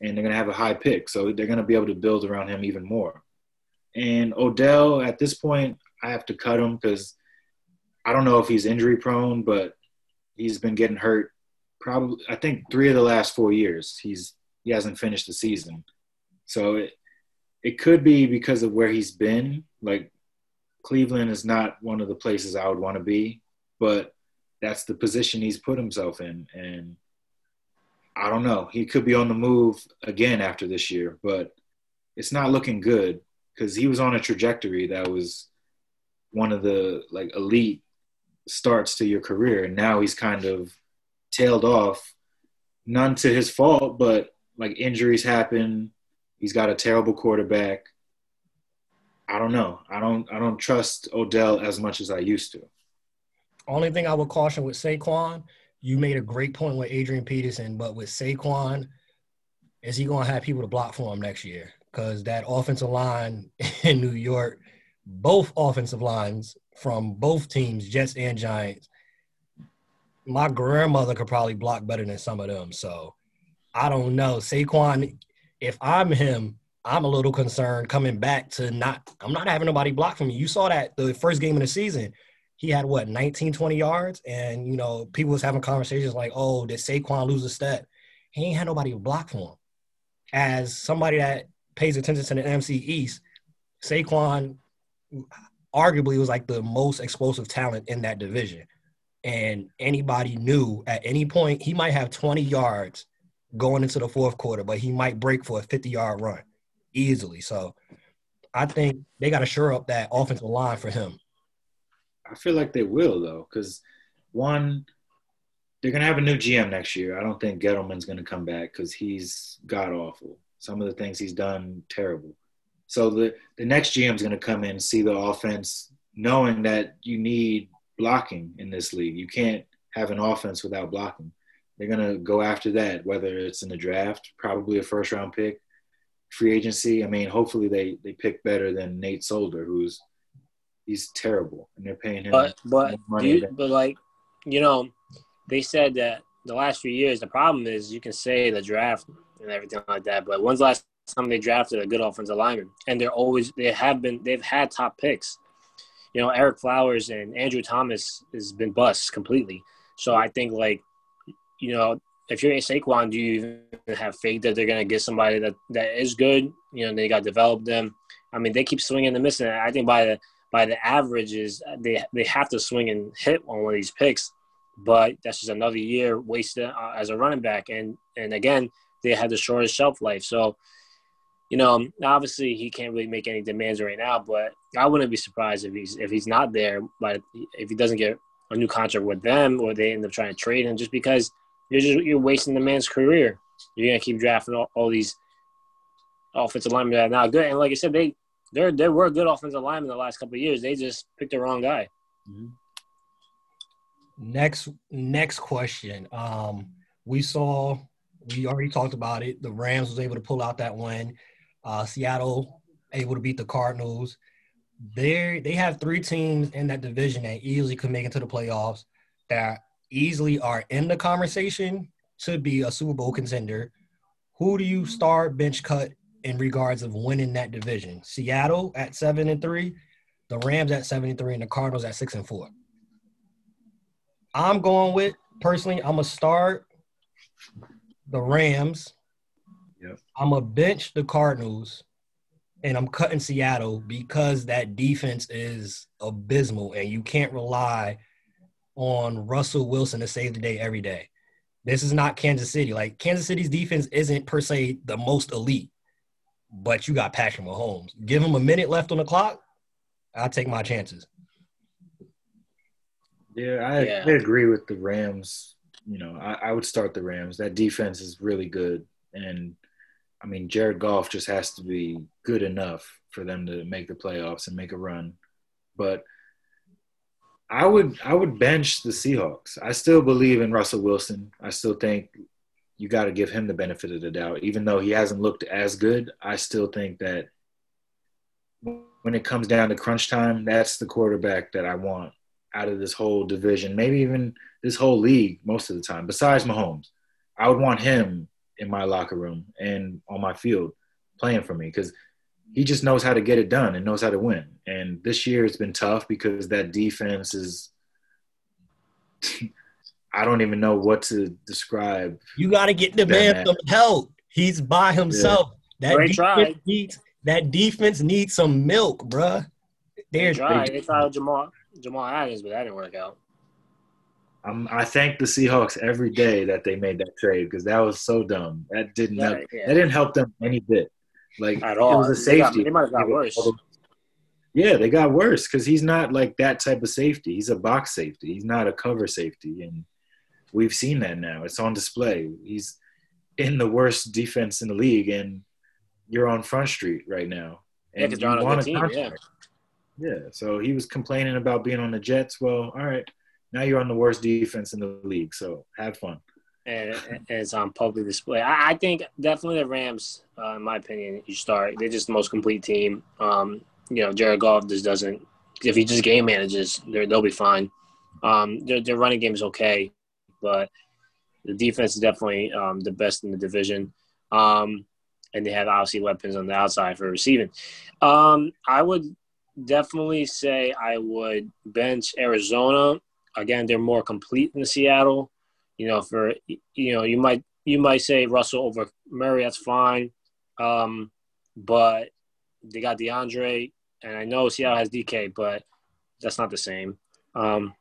And they're going to have a high pick. So they're going to be able to build around him even more. And Odell, at this point, I have to cut him because I don't know if he's injury prone, but he's been getting hurt probably, I think, three of the last four years. He's he hasn't finished the season. So it, it could be because of where he's been. Like Cleveland is not one of the places I would want to be, but that's the position he's put himself in. And I don't know. He could be on the move again after this year, but it's not looking good because he was on a trajectory that was one of the like elite starts to your career, and now he's kind of tailed off. None to his fault, but like injuries happen. He's got a terrible quarterback. I don't know. I don't. I don't trust Odell as much as I used to. Only thing I would caution with Saquon, you made a great point with Adrian Peterson, but with Saquon, is he to have people to block for him next year? Because that offensive line in New York, both offensive lines from both teams, Jets and Giants, my grandmother could probably block better than some of them. So I don't know. Saquon, if I'm him, I'm a little concerned coming back to not, I'm not having nobody block for me. You saw that the first game of the season he had what 19, 20 yards, and you know people was having conversations like, "Oh, did Saquon lose a step?" He ain't had nobody block for him. As somebody that pays attention to the NFC East, Saquon arguably was like the most explosive talent in that division, and anybody knew at any point he might have 20 yards going into the fourth quarter, but he might break for a 50 yard run easily. So I think they got to shore up that offensive line for him. I feel like they will though, because one, they're gonna have a new GM next year. I don't think Gettleman's gonna come back because he's god awful. Some of the things he's done terrible. So the the next GM's gonna come in and see the offense, knowing that you need blocking in this league. You can't have an offense without blocking. They're gonna go after that, whether it's in the draft, probably a first round pick, free agency. I mean, hopefully they they pick better than Nate Solder, who's he's terrible, and they're paying him. But but you, but like you know, they said that the last few years the problem is you can say the draft and everything like that, but when's the last time they drafted a good offensive lineman? And they're always they have been they've had top picks. You know, Ereck Flowers and Andrew Thomas has been bust completely. So I think like, you know, if you're a Saquon, do you even have faith that they're gonna get somebody that that is good? You know, they got developed them. I mean, they keep swinging and missing. I think by the by the averages, they they have to swing and hit on one of these picks. But that's just another year wasted uh, as a running back, and and again, they had the shortest shelf life. So, you know, obviously he can't really make any demands right now. But I wouldn't be surprised if he's if he's not there. But if he doesn't get a new contract with them, or they end up trying to trade him, just because you're just you're wasting the man's career. You're gonna keep drafting all, all these offensive linemen that are not good. And like I said, they there there were good offensive linemen the last couple of years. They just picked the wrong guy. Mm-hmm. Next next question. Um, we saw we already talked about it. The Rams was able to pull out that win. Uh, Seattle able to beat the Cardinals. They they have three teams in that division that easily could make it to the playoffs. That easily are in the conversation to be a Super Bowl contender. Who do you start, bench cut, in regards of winning that division. Seattle at seven and three, the Rams at seven and three, and the Cardinals at six and four. I'm going with personally. I'm gonna start the Rams. Yep. I'm gonna bench the Cardinals, and I'm cutting Seattle because that defense is abysmal, and you can't rely on Russell Wilson to save the day every day. This is not Kansas City. Like Kansas City's defense isn't per se the most elite but you got Patrick Mahomes. Give him a minute left on the clock. I'll take my chances. Yeah, I, yeah. I agree with the Rams. You know, I, I, would start the Rams. That defense is really good, and I mean, Jared Goff just has to be good enough for them to make the playoffs and make a run. But I would I would bench the Seahawks. I still believe in Russell Wilson. I still think you got to give him the benefit of the doubt. Even though he hasn't looked as good, I still think that when it comes down to crunch time, that's the quarterback that I want out of this whole division, maybe even this whole league most of the time, besides Mahomes. I would want him in my locker room and on my field playing for me because he just knows how to get it done and knows how to win. And this year it's been tough because that defense is I don't even know what to describe. You got to get the man some help. He's by himself. Yeah. That Great defense needs that defense needs some milk, bruh. There's they tried. They tried Jamal Jamal Adams, but that didn't work out. I'm, I thank the Seahawks every day that they made that trade because that was so dumb. That didn't Yeah, help, yeah. that didn't help them any bit. Like At all. it was a They got- safety. they might have got worse. Yeah, they got worse because he's not like that type of safety. He's a box safety. He's not a cover safety, and we've seen that now. It's on display. He's in the worst defense in the league, and you're on Front Street right now. Yeah, And 'cause you a want good team, contract. Yeah, so he was complaining about being on the Jets. Well, all right, now you're on the worst defense in the league, so have fun. and it's on public display. I, I think definitely the Rams, uh, in my opinion, you start. They're just the most complete team. Um, you know, Jared Goff just doesn't. If he just game manages, they'll be fine. Um, their, their running game is okay, but the defense is definitely um, the best in the division. Um, and they have obviously weapons on the outside for receiving. Um, I would definitely say I would bench Arizona. Again, they're more complete than Seattle you know, for you know, you might you might say Russell over Murray, that's fine. Um, but they got DeAndre, and I know Seattle has DK, but that's not the same. Um,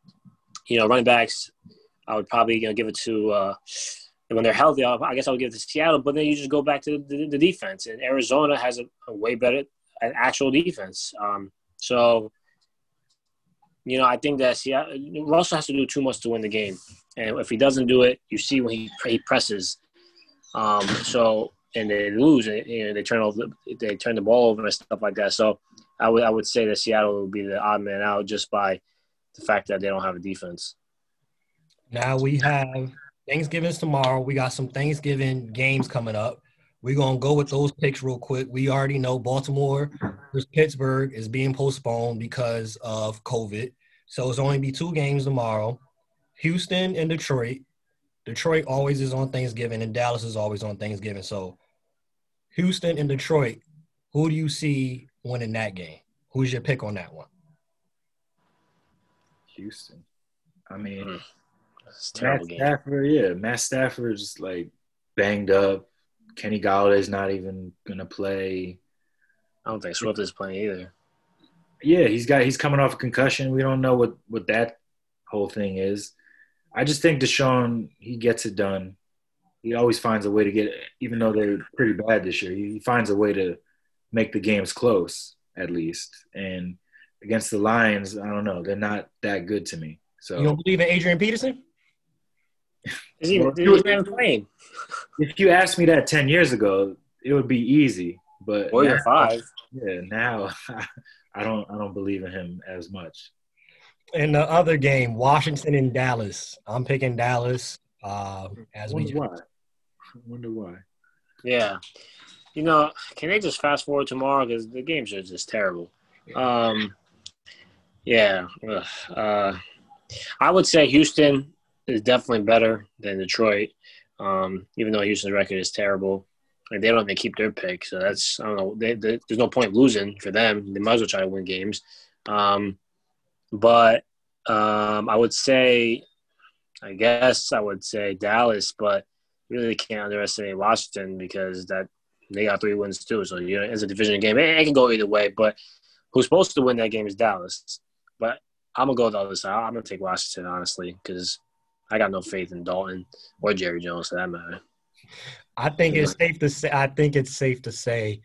you know, running backs, I would probably you know give it to uh, when they're healthy. I guess I would give it to Seattle, but then you just go back to the, the defense, and Arizona has a, a way better an actual defense. Um, so. You know, I think that Seattle, Russell has to do too much to win the game. And if he doesn't do it, you see when he, he presses. Um, so and they lose, and you know, they turn over, they turn the ball over and stuff like that. So I would I would say that Seattle would be the odd man out just by the fact that they don't have a defense. Now we have Thanksgiving's tomorrow. We got some Thanksgiving games coming up. We're gonna go with those picks real quick. We already know Baltimore versus Pittsburgh is being postponed because of COVID. So it's only be two games tomorrow. Houston and Detroit. Detroit always is on Thanksgiving, and Dallas is always on Thanksgiving. So Houston and Detroit, who do you see winning that game? Who's your pick on that one? Houston. I mean, Mm. It's Matt terrible game. Stafford, yeah, Matt Stafford's like banged up. Kenny Golladay's not even gonna play. I don't think Swift is playing either. Yeah, he's got he's coming off a concussion. We don't know what what that whole thing is. I just think Deshaun he gets it done. He always finds a way to get, even though they're pretty bad this year. He finds a way to make the games close at least. And against the Lions, I don't know, they're not that good to me. So You don't believe in Adrian Peterson? Is he, Well, he's not playing. if you asked me that ten years ago, it would be easy. But Well, now- you're five. Yeah, now I don't I don't believe in him as much. In the other game, Washington and Dallas. I'm picking Dallas. Uh, as I we wonder why. I wonder why. Yeah. You know, can they just fast forward tomorrow because the games are just terrible. Um, yeah. Uh, I would say Houston is definitely better than Detroit, um, even though Houston's record is terrible. Like, they don't even keep their pick, so that's I don't know. They, they, there's no point losing for them. They might as well try to win games. Um, but um, I would say, I guess I would say Dallas, but really can't underestimate Washington because that they got three wins too. So you know, it's a division game. It, it can go either way. But who's supposed to win that game is Dallas. But I'm gonna go the other side. I'm gonna take Washington honestly because I got no faith in Dalton or Jerry Jones for that matter. I think it's safe to say. I think it's safe to say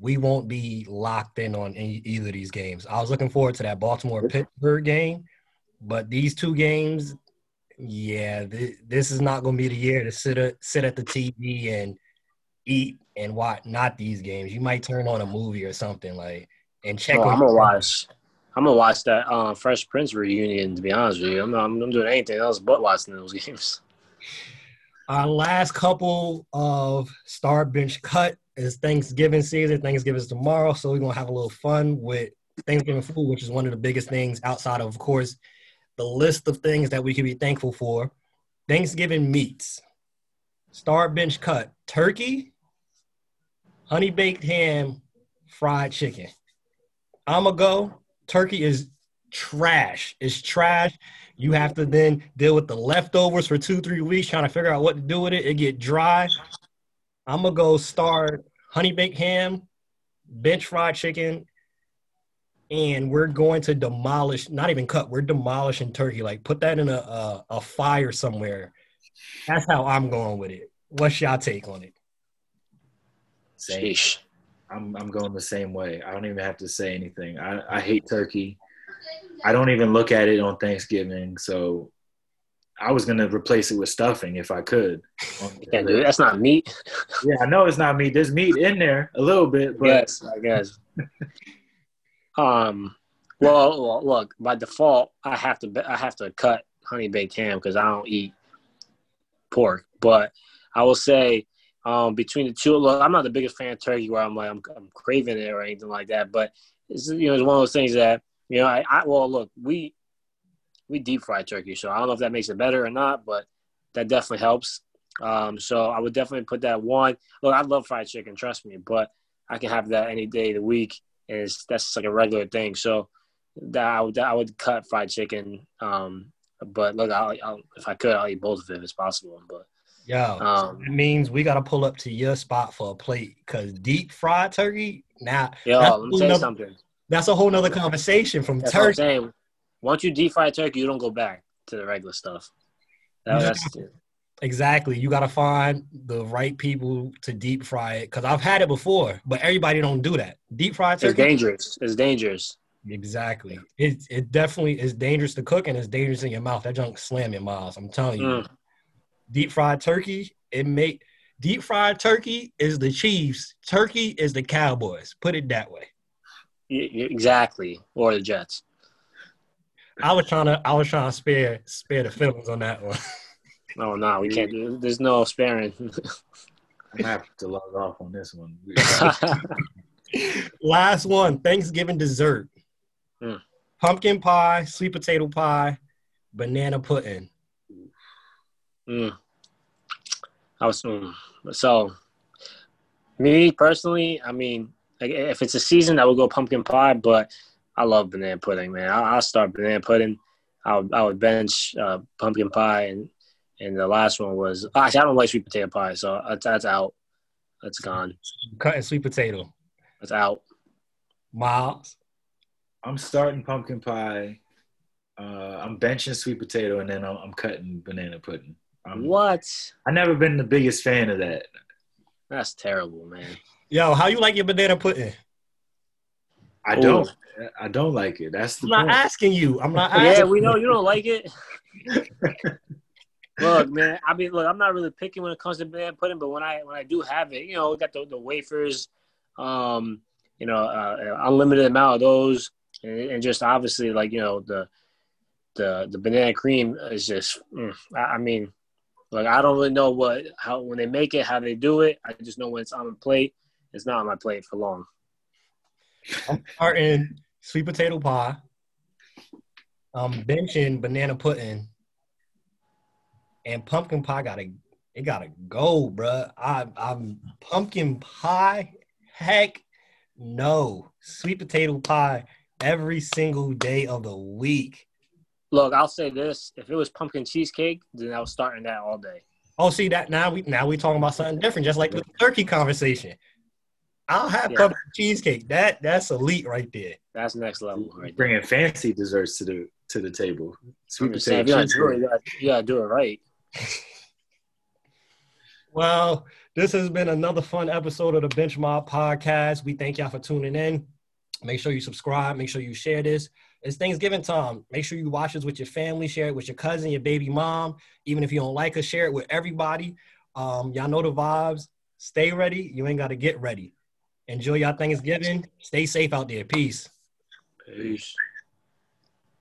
we won't be locked in on any, either of these games. I was looking forward to that Baltimore Pittsburgh game, but these two games, yeah, th- this is not going to be the year to sit at, sit at the TV and eat and watch. Not these games. You might turn on a movie or something like and check. Oh, I'm gonna watch. I'm gonna watch that uh, Fresh Prince reunion. To be honest with you, I'm not. I'm not doing anything else but watching those games. Our last couple of star bench cut is Thanksgiving season. Thanksgiving is tomorrow, so we're gonna have a little fun with Thanksgiving food, which is one of the biggest things outside of, of course, the list of things that we can be thankful for. Thanksgiving meats. Star bench cut turkey, honey baked ham, fried chicken. I'ma go. Turkey is trash. It's trash. You have to then deal with the leftovers for two, three weeks trying to figure out what to do with it. It get dry. I'm gonna go start honey baked ham, bench fried chicken, and we're going to demolish. Not even cut. We're demolishing turkey. Like put that in a a, a fire somewhere. That's how I'm going with it. What's y'all take on it? Same. Sheesh. I'm I'm going the same way. I don't even have to say anything. I, I hate turkey. I don't even look at it on Thanksgiving. So I was gonna replace it with stuffing if I could. Can't do it. That's not meat. Yeah, I know it's not meat. There's meat in there a little bit, but yes, I guess. um. Well, well, look. By default, I have to. I have to cut honey baked ham because I don't eat pork. But I will say, um, between the two, look, I'm not the biggest fan of turkey where I'm like I'm, I'm craving it or anything like that. But it's you know it's one of those things that you know I, I well look we we deep fry turkey, so I don't know if that makes it better or not, but that definitely helps. Um, so I would definitely put that one. Look, I love fried chicken, trust me, but I can have that any day of the week, and it's, that's like a regular thing. So that I would I would cut fried chicken. Um, but look, I'll, I'll, if I could, I'll eat both of it if it's possible. But Yeah, um, it means we got to pull up to your spot for a plate because deep fried turkey. Now, yo, that's, let me tell you something. That's a whole nother conversation from That's turkey. Once you deep fry turkey, you don't go back to the regular stuff. That, that's Exactly. You got to find the right people to deep fry it because I've had it before, but everybody don't do that. Deep fried turkey. it's dangerous. It's dangerous. Exactly. It it definitely is dangerous to cook and it's dangerous in your mouth. That junk slam your mouth. I'm telling you. Mm. Deep fried turkey. It make deep fried turkey is the Chiefs. Turkey is the Cowboys. Put it that way. Y- y- Exactly. Or the Jets. I was trying to I was trying to spare spare the feelings on that one. No, no, we can't do. There's no sparing. I'm gonna have to log off on this one. Last one, Thanksgiving dessert. Mm. Pumpkin pie, sweet potato pie, banana pudding. Mm. I was mm. so. Me personally, I mean, like, if it's a season, I would go pumpkin pie. But I love banana pudding, man. I'll, I'll start banana pudding. I would, I would bench uh, pumpkin pie, and and the last one was actually I don't like sweet potato pie, so that's, that's out. That's gone. Cutting sweet potato. That's out. Miles. I'm starting pumpkin pie. Uh, I'm benching sweet potato, and then I'm, I'm cutting banana pudding. I'm, What? I've never been the biggest fan of that. That's terrible, man. Yo, how you like your banana pudding? I don't. I don't like it. That's the I'm not asking you. I'm not Yeah, we know you don't like it. look, man. I mean, look, I'm not really picky when it comes to banana pudding, but when I when I do have it, you know, we got the, the wafers, um, you know, uh, unlimited amount of those, and, and just obviously like you know the the the banana cream is just. Mm, I, I mean, like I don't really know what how when they make it, how they do it. I just know when it's on my plate, it's not on my plate for long. I'm starting sweet potato pie. Um, benching banana pudding. And pumpkin pie gotta it gotta go, bruh. I I'm pumpkin pie. Heck no. Sweet potato pie every single day of the week. Look, I'll say this: if it was pumpkin cheesecake, then I was starting that all day. Oh, see that now we now we talking about something different, just like the turkey conversation. I'll have Yeah. pumpkin cheesecake. That that's elite right there. That's next level, right? there. Bringing fancy desserts to the to the table. Sweet I'm saying, potato. you're gonna do it, you gotta, you gotta do it right. Well, this has been another fun episode of the Bench Mob Podcast. We thank y'all for tuning in. Make sure you subscribe. Make sure you share this. It's Thanksgiving time. Make sure you watch this with your family. Share it with your cousin, your baby mom. Even if you don't like us, share it with everybody. Um, y'all know the vibes. Stay ready. You ain't got to get ready. Enjoy y'all Thanksgiving. Stay safe out there. Peace. Peace.